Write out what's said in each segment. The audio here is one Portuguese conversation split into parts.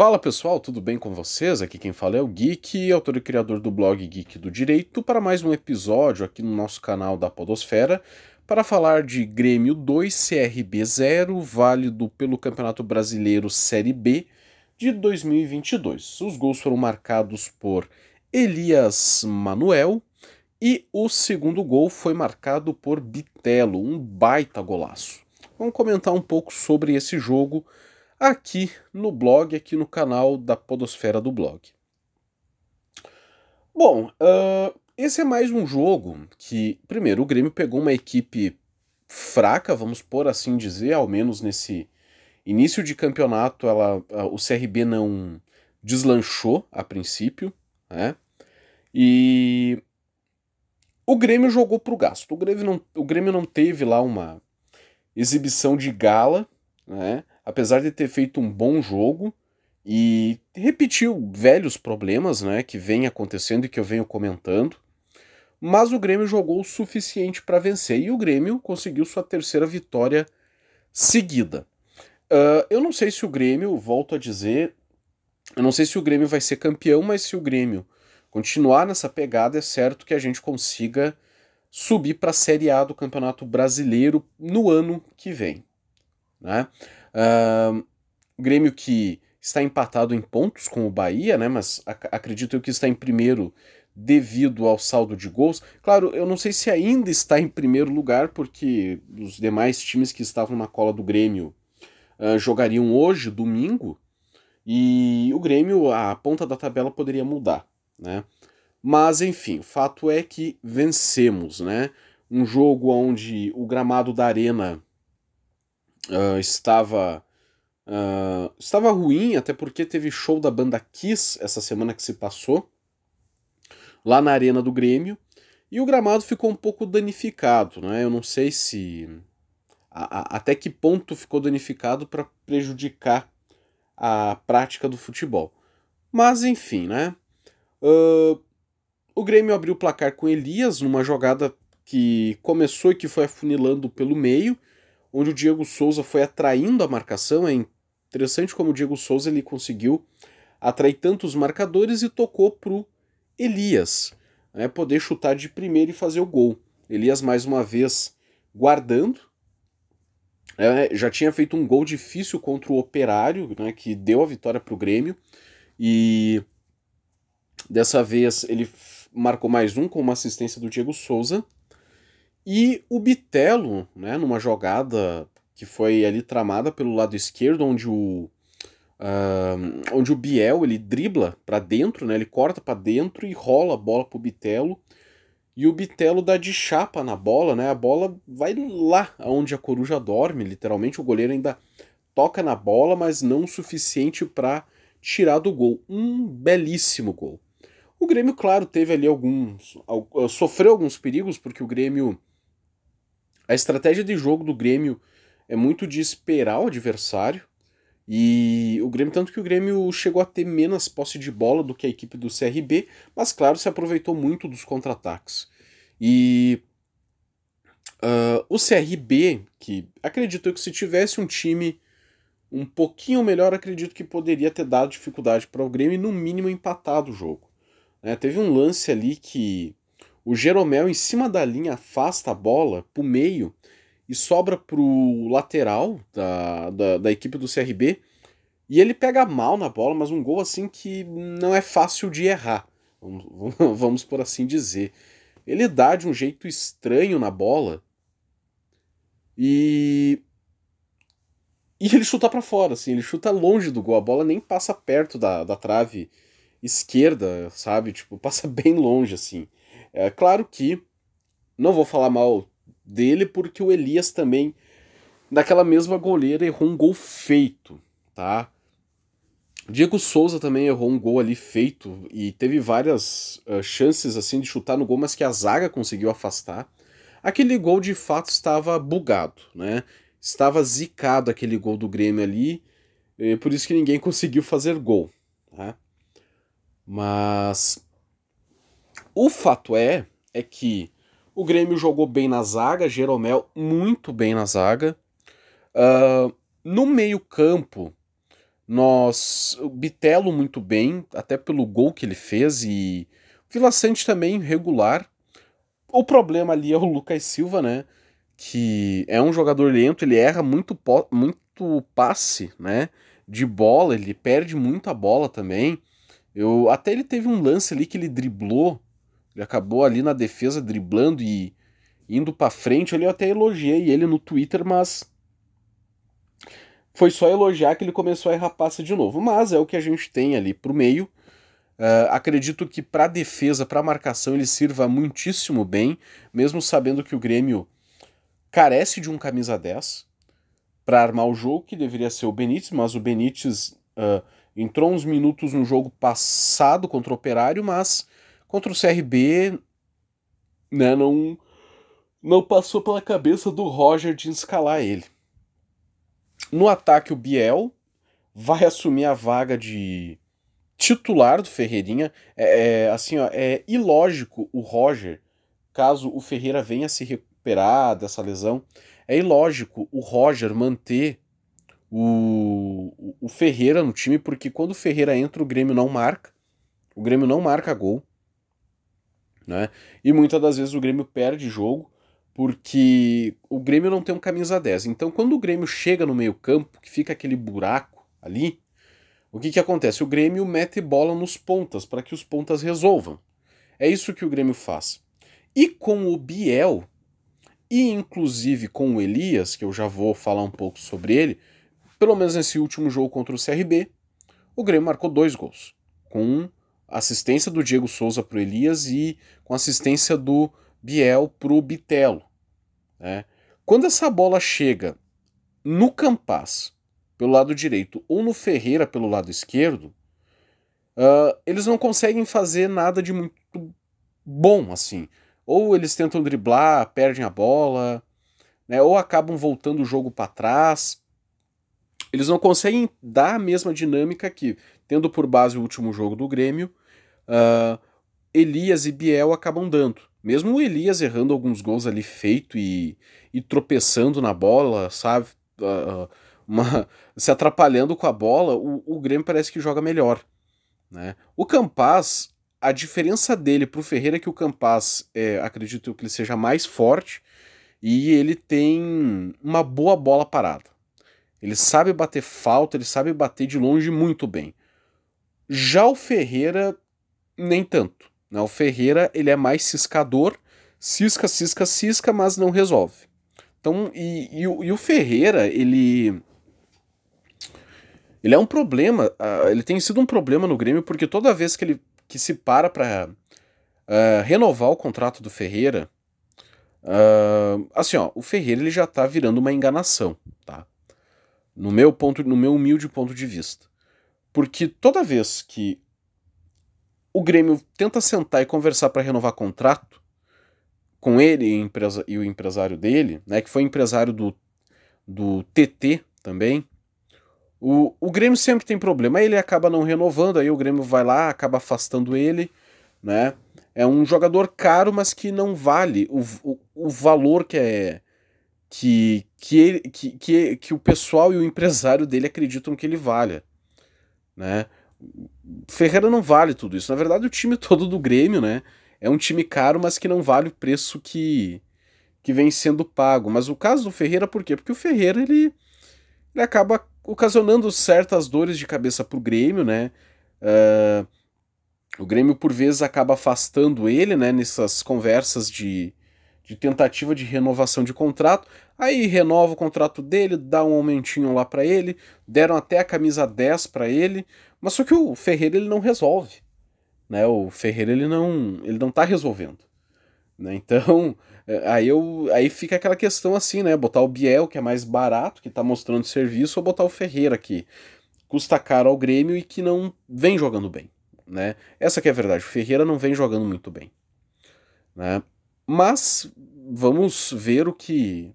Fala pessoal, tudo bem com vocês? Aqui quem fala é o Geek, autor e criador do blog Geek do Direito, para mais um episódio aqui no nosso canal da Podosfera, para falar de Grêmio 2 CRB 0, válido pelo Campeonato Brasileiro Série B de 2022. Os gols foram marcados por Elias Manuel e o segundo gol foi marcado por Bitelo, um baita golaço. Vamos comentar um pouco sobre esse jogo aqui no blog, aqui no canal da Podosfera do blog. Bom, uh, esse é mais um jogo que, primeiro, o Grêmio pegou uma equipe fraca, vamos por assim dizer, ao menos nesse início de campeonato, ela, uh, o CRB não deslanchou a princípio, né? E o Grêmio jogou pro gasto. O Grêmio não, o Grêmio não teve lá uma exibição de gala, né? apesar de ter feito um bom jogo e repetiu velhos problemas, né, que vem acontecendo e que eu venho comentando. Mas o Grêmio jogou o suficiente para vencer e o Grêmio conseguiu sua terceira vitória seguida. Uh, eu não sei se o Grêmio, volto a dizer, eu não sei se o Grêmio vai ser campeão, mas se o Grêmio continuar nessa pegada, é certo que a gente consiga subir para a Série A do Campeonato Brasileiro no ano que vem. Né? Uh, Grêmio que está empatado em pontos com o Bahia, né? Mas ac acredito eu que está em primeiro devido ao saldo de gols. Claro, eu não sei se ainda está em primeiro lugar, porque os demais times que estavam na cola do Grêmio uh, jogariam hoje, domingo, e o Grêmio, a ponta da tabela poderia mudar, né? Mas enfim, o fato é que vencemos, né? Um jogo onde o gramado da arena uh, estava uh, estava ruim, até porque teve show da banda Kiss essa semana que se passou, lá na Arena do Grêmio, e o gramado ficou um pouco danificado, né? Eu não sei se. A, a, até que ponto ficou danificado para prejudicar a prática do futebol. Mas enfim, né? Uh, o Grêmio abriu o placar com Elias numa jogada que começou e que foi afunilando pelo meio onde o Diego Souza foi atraindo a marcação. É interessante como o Diego Souza ele conseguiu atrair tantos marcadores e tocou pro Elias né, poder chutar de primeiro e fazer o gol. Elias mais uma vez guardando. É, já tinha feito um gol difícil contra o Operário, né, que deu a vitória para o Grêmio. E dessa vez ele marcou mais um com uma assistência do Diego Souza. E o Bitelo, né, numa jogada que foi ali tramada pelo lado esquerdo, onde o, uh, onde o Biel ele dribla para dentro, né, ele corta para dentro e rola a bola pro Bitelo. E o Bitelo dá de chapa na bola, né? A bola vai lá onde a coruja dorme, literalmente. O goleiro ainda toca na bola, mas não o suficiente para tirar do gol. Um belíssimo gol. O Grêmio, claro, teve ali alguns. sofreu alguns perigos, porque o Grêmio a estratégia de jogo do Grêmio é muito de esperar o adversário. E o Grêmio, tanto que o Grêmio chegou a ter menos posse de bola do que a equipe do CRB, mas claro, se aproveitou muito dos contra-ataques. E uh, o CRB, que acredito que se tivesse um time um pouquinho melhor, acredito que poderia ter dado dificuldade para o Grêmio e no mínimo empatado o jogo. É, teve um lance ali que o Jeromel, em cima da linha, afasta a bola pro meio e sobra pro lateral da, da, da equipe do CRB. E ele pega mal na bola, mas um gol assim que não é fácil de errar. Vamos, vamos por assim dizer. Ele dá de um jeito estranho na bola. E. E ele chuta para fora, assim, ele chuta longe do gol. A bola nem passa perto da, da trave esquerda, sabe? Tipo, passa bem longe, assim. É claro que não vou falar mal dele, porque o Elias também, naquela mesma goleira, errou um gol feito, tá? Diego Souza também errou um gol ali feito e teve várias uh, chances assim de chutar no gol, mas que a zaga conseguiu afastar. Aquele gol de fato estava bugado, né? Estava zicado aquele gol do Grêmio ali, por isso que ninguém conseguiu fazer gol, tá? Mas o fato é, é que o Grêmio jogou bem na zaga, Jeromel muito bem na zaga. Uh, no meio campo, Nós. Bitelo muito bem, até pelo gol que ele fez, e Vila Sante também regular. O problema ali é o Lucas Silva, né? Que é um jogador lento, ele erra muito, muito passe, né? De bola, ele perde muita bola também. Eu, até ele teve um lance ali que ele driblou, ele acabou ali na defesa driblando e indo para frente. Ali eu até elogiei ele no Twitter, mas foi só elogiar que ele começou a errar passe de novo. Mas é o que a gente tem ali pro meio. Uh, acredito que para defesa, para marcação, ele sirva muitíssimo bem, mesmo sabendo que o Grêmio carece de um camisa 10 para armar o jogo, que deveria ser o Benítez, mas o Benítez uh, entrou uns minutos no jogo passado contra o Operário, mas contra o CRB né, não, não passou pela cabeça do Roger de escalar ele. No ataque, o Biel vai assumir a vaga de titular do Ferreirinha. É, é, assim, ó, é ilógico o Roger, caso o Ferreira venha se recuperar dessa lesão, é ilógico o Roger manter o, o Ferreira no time, porque quando o Ferreira entra, o Grêmio não marca. O Grêmio não marca gol. Né? E muitas das vezes o Grêmio perde jogo porque o Grêmio não tem um camisa 10. Então, quando o Grêmio chega no meio-campo, que fica aquele buraco ali, o que, que acontece? O Grêmio mete bola nos pontas para que os pontas resolvam. É isso que o Grêmio faz. E com o Biel, e inclusive com o Elias, que eu já vou falar um pouco sobre ele, pelo menos nesse último jogo contra o CRB, o Grêmio marcou dois gols, com assistência do Diego Souza para o Elias e com assistência do Biel para o Bitelo. Né? Quando essa bola chega no Campas, pelo lado direito, ou no Ferreira, pelo lado esquerdo, uh, eles não conseguem fazer nada de muito bom, assim. Ou eles tentam driblar, perdem a bola, né? ou acabam voltando o jogo para trás. Eles não conseguem dar a mesma dinâmica que, tendo por base o último jogo do Grêmio, uh, Elias e Biel acabam dando. Mesmo o Elias errando alguns gols ali feito e, e tropeçando na bola, sabe? Uh, uma, se atrapalhando com a bola, o, o Grêmio parece que joga melhor. Né? O Campaz, a diferença dele pro Ferreira é que o Campaz, é, acredito que ele seja mais forte e ele tem uma boa bola parada. Ele sabe bater falta, ele sabe bater de longe muito bem. Já o Ferreira, nem tanto. Né? O Ferreira ele é mais ciscador, cisca, cisca, cisca, mas não resolve. Então, e, e, e o Ferreira, ele. Ele é um problema, uh, ele tem sido um problema no Grêmio, porque toda vez que ele que se para para uh, ah, renovar o contrato do Ferreira, uh, assim, ó, o Ferreira ele já tá virando uma enganação, tá? No meu ponto, no meu humilde ponto de vista. Porque toda vez que o Grêmio tenta sentar e conversar para renovar contrato com ele e, empresa, e, o empresário dele, né, que foi empresário do, do TT também. O, o Grêmio sempre tem problema, aí ele acaba não renovando, aí o Grêmio vai lá, acaba afastando ele, né? É um jogador caro, mas que não vale o, o, o valor que é que, que, que, que, que o pessoal e o empresário dele acreditam que ele valha, né? Ferreira não vale tudo isso. Na verdade, o time todo do Grêmio, né? É um time caro, mas que não vale o preço que, que vem sendo pago. Mas o caso do Ferreira, por quê? Porque o Ferreira, ele, ele acaba ocasionando certas dores de cabeça pro Grêmio, né? Uh, o Grêmio, por vezes, acaba afastando ele, né? Nessas conversas de, de tentativa de renovação de contrato. Aí renova o contrato dele, dá um aumentinho lá para ele, deram até a camisa 10 para ele, mas só que o Ferreira ele não resolve, né? O Ferreira ele não, ele não tá resolvendo, né? Então, é, aí eu aí fica aquela questão assim, né? Botar o Biel, que é mais barato, que tá mostrando serviço, ou botar o Ferreira que custa caro ao Grêmio e que não vem jogando bem, né? Essa que é a verdade, o Ferreira não vem jogando muito bem, né? Mas vamos ver o que,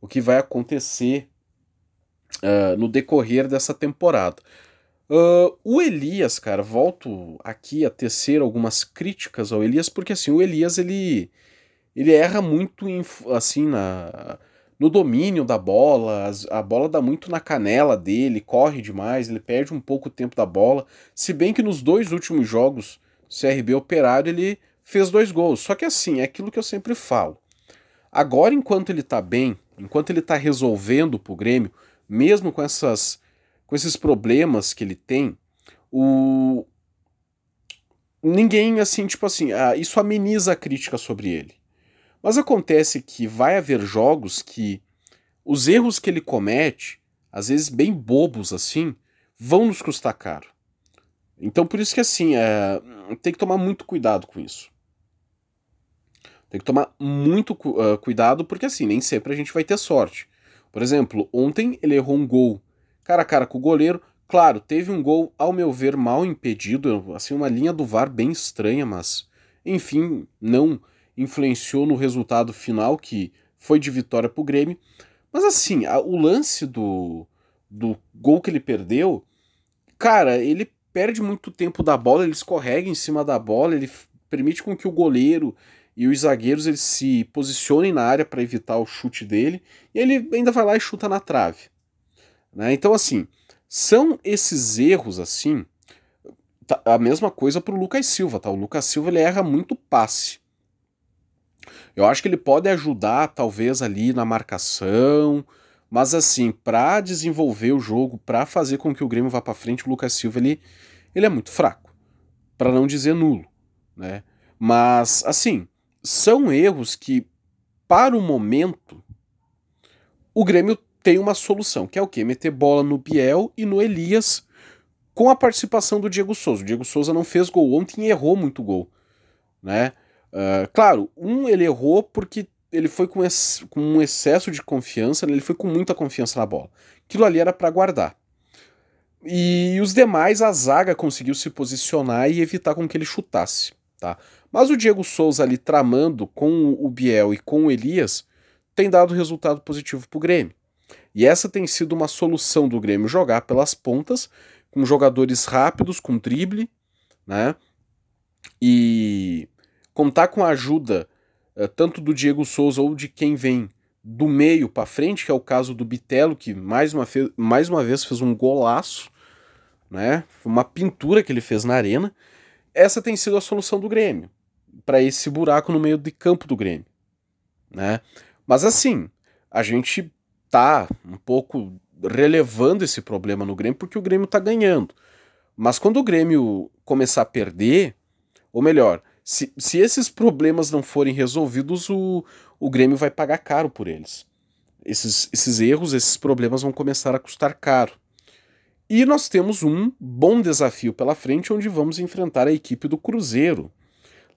o que vai acontecer uh, no decorrer dessa temporada. Uh, o Elias, cara, volto aqui a tecer algumas críticas ao Elias, porque assim, o Elias ele, ele erra muito assim na no domínio da bola, a bola dá muito na canela dele, corre demais, ele perde um pouco o tempo da bola. Se bem que nos dois últimos jogos, CRB Operário, ele fez dois gols. Só que assim, é aquilo que eu sempre falo. Agora, enquanto ele tá bem, enquanto ele tá resolvendo pro Grêmio, mesmo com essas com esses problemas que ele tem, o ninguém assim, tipo assim, ah, isso ameniza a crítica sobre ele. Mas acontece que vai haver jogos que os erros que ele comete, às vezes bem bobos assim, vão nos custar caro. Então por isso que assim, é, tem que tomar muito cuidado com isso. Tem que tomar muito uh, cuidado porque assim, nem sempre a gente vai ter sorte. Por exemplo, ontem ele errou um gol cara a cara com o goleiro. Claro, teve um gol, ao meu ver, mal impedido, assim, uma linha do VAR bem estranha, mas enfim, não influenciou no resultado final, que foi de vitória pro Grêmio. Mas assim, a, o lance do, do gol que ele perdeu, cara, ele perde muito tempo da bola, ele escorrega em cima da bola, ele permite com que o goleiro e os zagueiros eles se posicionem na área para evitar o chute dele, e ele ainda vai lá e chuta na trave. Né? Então, assim, são esses erros assim. Tá, a mesma coisa para o Lucas Silva, tá? O Lucas Silva ele erra muito passe. Eu acho que ele pode ajudar, talvez, ali na marcação, mas assim, para desenvolver o jogo, para fazer com que o Grêmio vá para frente, o Lucas Silva ele, ele é muito fraco, para não dizer nulo, né? Mas assim, são erros que para o momento o Grêmio tem uma solução, que é o quê? Meter bola no Biel e no Elias com a participação do Diego Souza. O Diego Souza não fez gol ontem e errou muito gol, né? Uh, claro, um ele errou porque ele foi com, com um excesso de confiança, né? ele foi com muita confiança na bola. Aquilo ali era para guardar. E os demais, a zaga conseguiu se posicionar e evitar com que ele chutasse, tá? Mas o Diego Souza ali tramando com o Biel e com o Elias tem dado resultado positivo pro Grêmio. E essa tem sido uma solução do Grêmio jogar pelas pontas, com jogadores rápidos, com drible, né? E contar com a ajuda uh, tanto do Diego Souza ou de quem vem do meio para frente, que é o caso do Bitelo, que mais uma, mais uma vez fez um golaço, né? Uma pintura que ele fez na arena. Essa tem sido a solução do Grêmio para esse buraco no meio de campo do Grêmio, né? Mas assim, a gente tá um pouco relevando esse problema no Grêmio porque o Grêmio tá ganhando. Mas quando o Grêmio começar a perder, ou melhor, se, se esses problemas não forem resolvidos, o, o Grêmio vai pagar caro por eles. Esses, esses erros, esses problemas vão começar a custar caro. E nós temos um bom desafio pela frente, onde vamos enfrentar a equipe do Cruzeiro,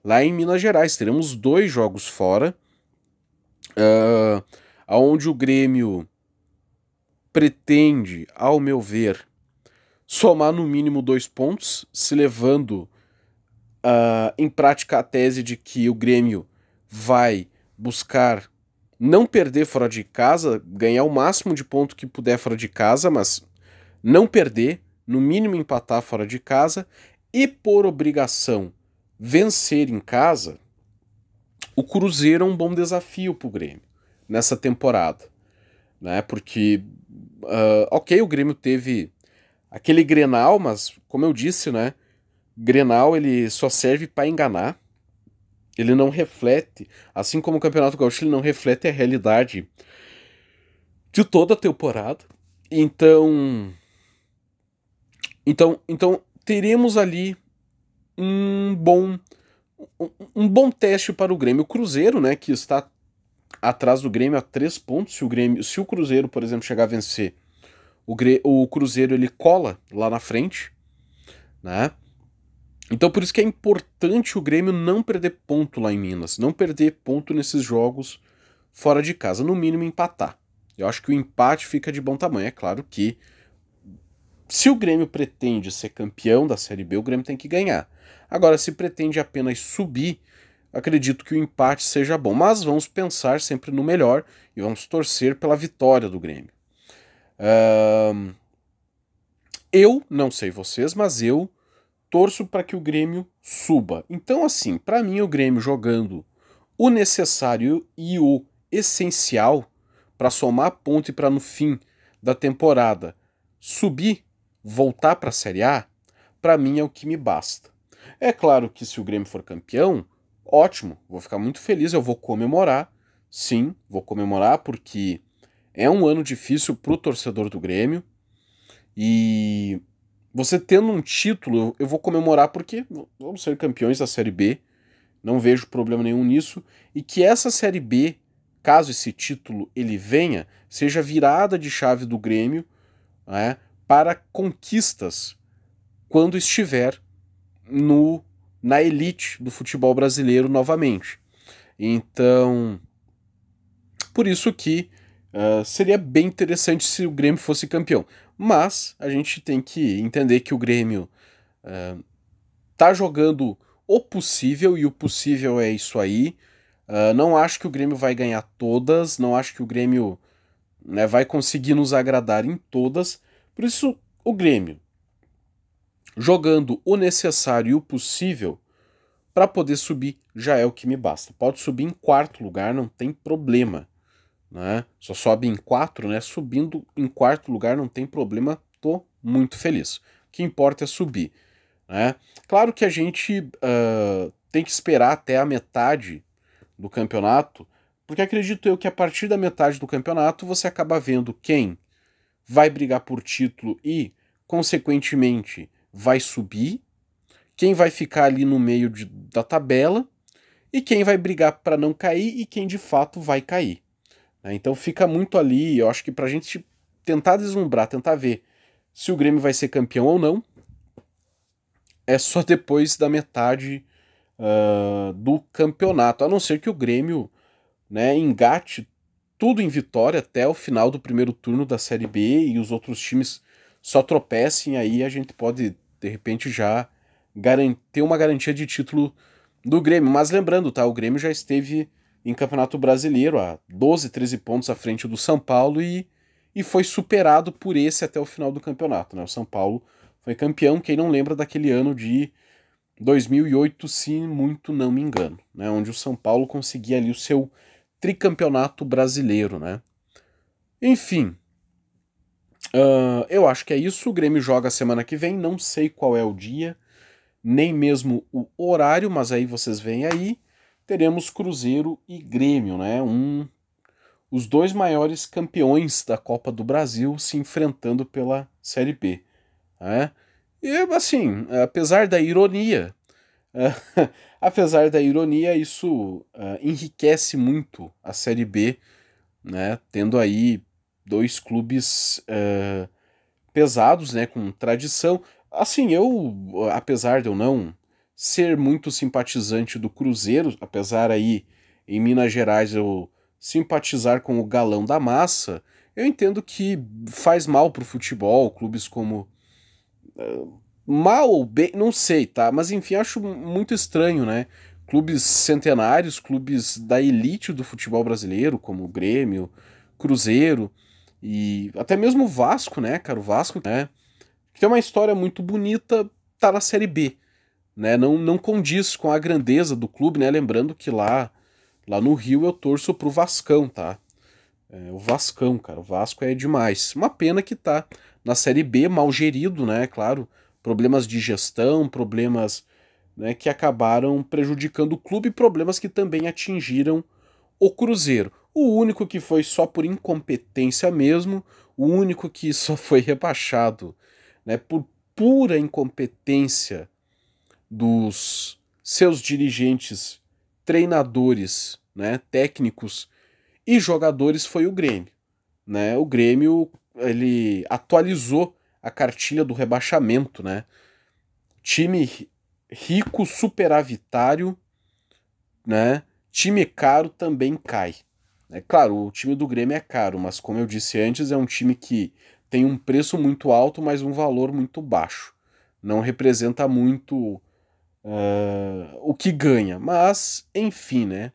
lá em Minas Gerais. Teremos dois jogos fora. Uh, aonde o Grêmio pretende, ao meu ver, somar no mínimo dois pontos, se levando uh, em prática a tese de que o Grêmio vai buscar não perder fora de casa, ganhar o máximo de ponto que puder fora de casa, mas não perder, no mínimo empatar fora de casa e por obrigação vencer em casa, o Cruzeiro é um bom desafio para o Grêmio nessa temporada, né? Porque, uh, ok, o Grêmio teve aquele Grenal, mas como eu disse, né? Grenal ele só serve para enganar. Ele não reflete, assim como o Campeonato Gaúcho, ele não reflete a realidade de toda a temporada. Então, então, então teremos ali um bom um, bom teste para o Grêmio. Cruzeiro, né, que está atrás do Grêmio a três pontos. Se o, Grêmio, se o Cruzeiro, por exemplo, chegar a vencer, o, o Cruzeiro ele cola lá na frente, né? Então por isso que é importante o Grêmio não perder ponto lá em Minas, não perder ponto nesses jogos fora de casa, no mínimo empatar. Eu acho que o empate fica de bom tamanho. É claro que se o Grêmio pretende ser campeão da Série B, o Grêmio tem que ganhar. Agora, se pretende apenas subir, acredito que o empate seja bom, mas vamos pensar sempre no melhor e vamos torcer pela vitória do Grêmio. Eu, não sei vocês, mas eu torço para que o Grêmio suba. Então, assim, para mim, o Grêmio jogando o necessário e o essencial para somar ponto e para no fim da temporada subir, voltar para a Série A, para mim é o que me basta. É claro que se o Grêmio for campeão, ótimo, vou ficar muito feliz, eu vou comemorar. Sim, vou comemorar porque é um ano difícil para o torcedor do Grêmio. E você tendo um título, eu vou comemorar porque vamos ser campeões da Série B. Não vejo problema nenhum nisso. E que essa Série B, caso esse título ele venha, seja virada de chave do Grêmio né, para conquistas quando estiver no na elite do futebol brasileiro novamente. Então, por isso que uh, seria bem interessante se o Grêmio fosse campeão. Mas a gente tem que entender que o Grêmio uh, tá jogando o possível e o possível é isso aí. Uh, não acho que o Grêmio vai ganhar todas, não acho que o Grêmio né, vai conseguir nos agradar em todas. Por isso, o Grêmio jogando o necessário e o possível para poder subir já é o que me basta. Pode subir em quarto lugar, não tem problema. Né? Só sobe em quatro, né? Subindo em quarto lugar não tem problema, tô muito feliz. O que importa é subir. Né? Claro que a gente uh, tem que esperar até a metade do campeonato, porque acredito eu que a partir da metade do campeonato você acaba vendo quem vai brigar por título e, consequentemente, vai subir, quem vai ficar ali no meio de, da tabela e quem vai brigar para não cair e quem de fato vai cair. Né? Então fica muito ali, eu acho que para a gente tentar deslumbrar, tentar ver se o Grêmio vai ser campeão ou não, é só depois da metade uh, do campeonato, a não ser que o Grêmio né, engate tudo em vitória até o final do primeiro turno da Série B e os outros times só tropecem, aí a gente pode de repente já ter uma garantia de título do Grêmio. Mas lembrando, tá? O Grêmio já esteve em Campeonato Brasileiro a 12, 13 pontos à frente do São Paulo e, e foi superado por esse até o final do campeonato. Né? O São Paulo foi campeão, quem não lembra daquele ano de 2008, se muito não me engano, né? onde o São Paulo conseguia ali o seu tricampeonato brasileiro. Né? Enfim, Uh, eu acho que é isso. O Grêmio joga semana que vem. Não sei qual é o dia, nem mesmo o horário, mas aí vocês veem aí. Teremos Cruzeiro e Grêmio, né? Um, os dois maiores campeões da Copa do Brasil se enfrentando pela Série B. Né? E assim, apesar da ironia, uh, apesar da ironia, isso uh, enriquece muito a Série B, né? Tendo aí dois clubes uh, pesados, né, com tradição. Assim, eu, apesar de eu não ser muito simpatizante do Cruzeiro, apesar aí em Minas Gerais eu simpatizar com o galão da massa, eu entendo que faz mal pro futebol, clubes como uh, mal ou bem, não sei, tá? Mas enfim, acho muito estranho, né? Clubes centenários, clubes da elite do futebol brasileiro, como o Grêmio, Cruzeiro, e até mesmo o Vasco, né, cara? O Vasco, né? Que tem uma história muito bonita, tá na Série B. Né? Não, não condiz com a grandeza do clube, né? Lembrando que lá, lá no Rio eu torço pro Vascão, tá? É, o Vascão, cara. O Vasco é demais. Uma pena que tá na Série B, mal gerido, né? Claro, problemas de gestão, problemas né, que acabaram prejudicando o clube, problemas que também atingiram o Cruzeiro. O único que foi só por incompetência mesmo, o único que só foi rebaixado né, por pura incompetência dos seus dirigentes, treinadores, né, técnicos e jogadores foi o Grêmio. Né? O Grêmio ele atualizou a cartilha do rebaixamento, né? Time rico, superavitário, né? Time caro também cai. É claro, o time do Grêmio é caro, mas como eu disse antes, é um time que tem um preço muito alto, mas um valor muito baixo. Não representa muito uh, o que ganha, mas enfim, né?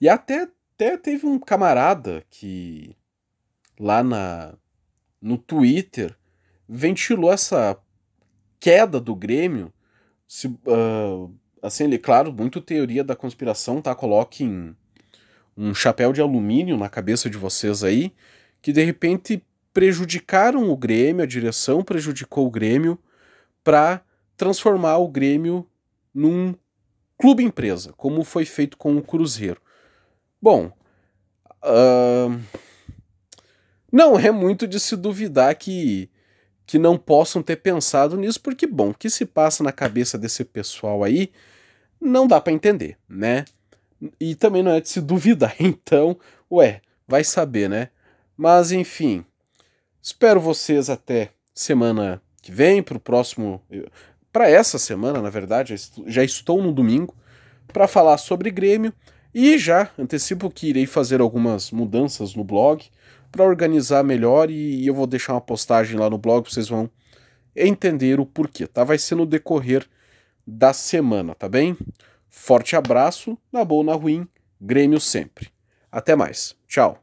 E até, até teve um camarada que lá na, no Twitter ventilou essa queda do Grêmio. Se, uh, assim, ele, claro, muito teoria da conspiração, tá? Coloquem um chapéu de alumínio na cabeça de vocês aí, que de repente prejudicaram o Grêmio, a direção prejudicou o Grêmio para transformar o Grêmio num clube empresa, como foi feito com o Cruzeiro. Bom, uh, não é muito de se duvidar que, que não possam ter pensado nisso, porque, bom, o que se passa na cabeça desse pessoal aí não dá para entender, né? E também não é de se duvidar, então, ué, vai saber, né? Mas enfim, espero vocês até semana que vem, para o próximo. Para essa semana, na verdade, já estou no domingo, para falar sobre Grêmio e já antecipo que irei fazer algumas mudanças no blog para organizar melhor e eu vou deixar uma postagem lá no blog, vocês vão entender o porquê, tá? Vai ser no decorrer da semana, tá bem? Forte abraço, na boa ou na ruim, Grêmio sempre. Até mais. Tchau.